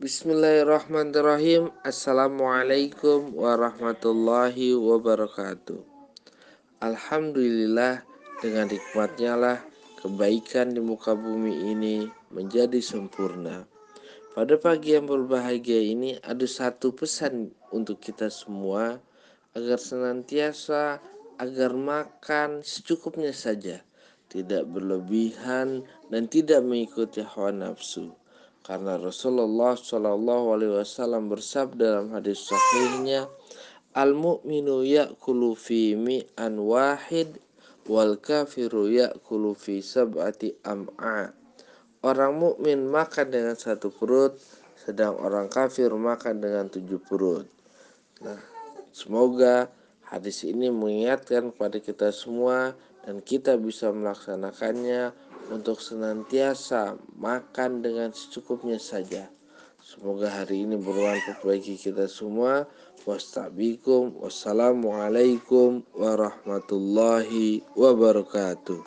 Bismillahirrahmanirrahim. Assalamualaikum warahmatullahi wabarakatuh. Alhamdulillah dengan nikmatnya lah kebaikan di muka bumi ini menjadi sempurna. Pada pagi yang berbahagia ini ada satu pesan untuk kita semua Agar senantiasa agar makan secukupnya saja Tidak berlebihan dan tidak mengikuti hawa nafsu karena Rasulullah Shallallahu Alaihi Wasallam bersabda dalam hadis sahihnya al mu'minu ya'kulu fi mi'an wahid wal kafiru ya'kulu fi sab'ati am'a. Orang mukmin makan dengan satu perut sedang orang kafir makan dengan tujuh perut. Nah semoga hadis ini mengingatkan kepada kita semua dan kita bisa melaksanakannya untuk senantiasa makan dengan secukupnya saja. Semoga hari ini bermanfaat bagi kita semua. Wassalamualaikum warahmatullahi wabarakatuh.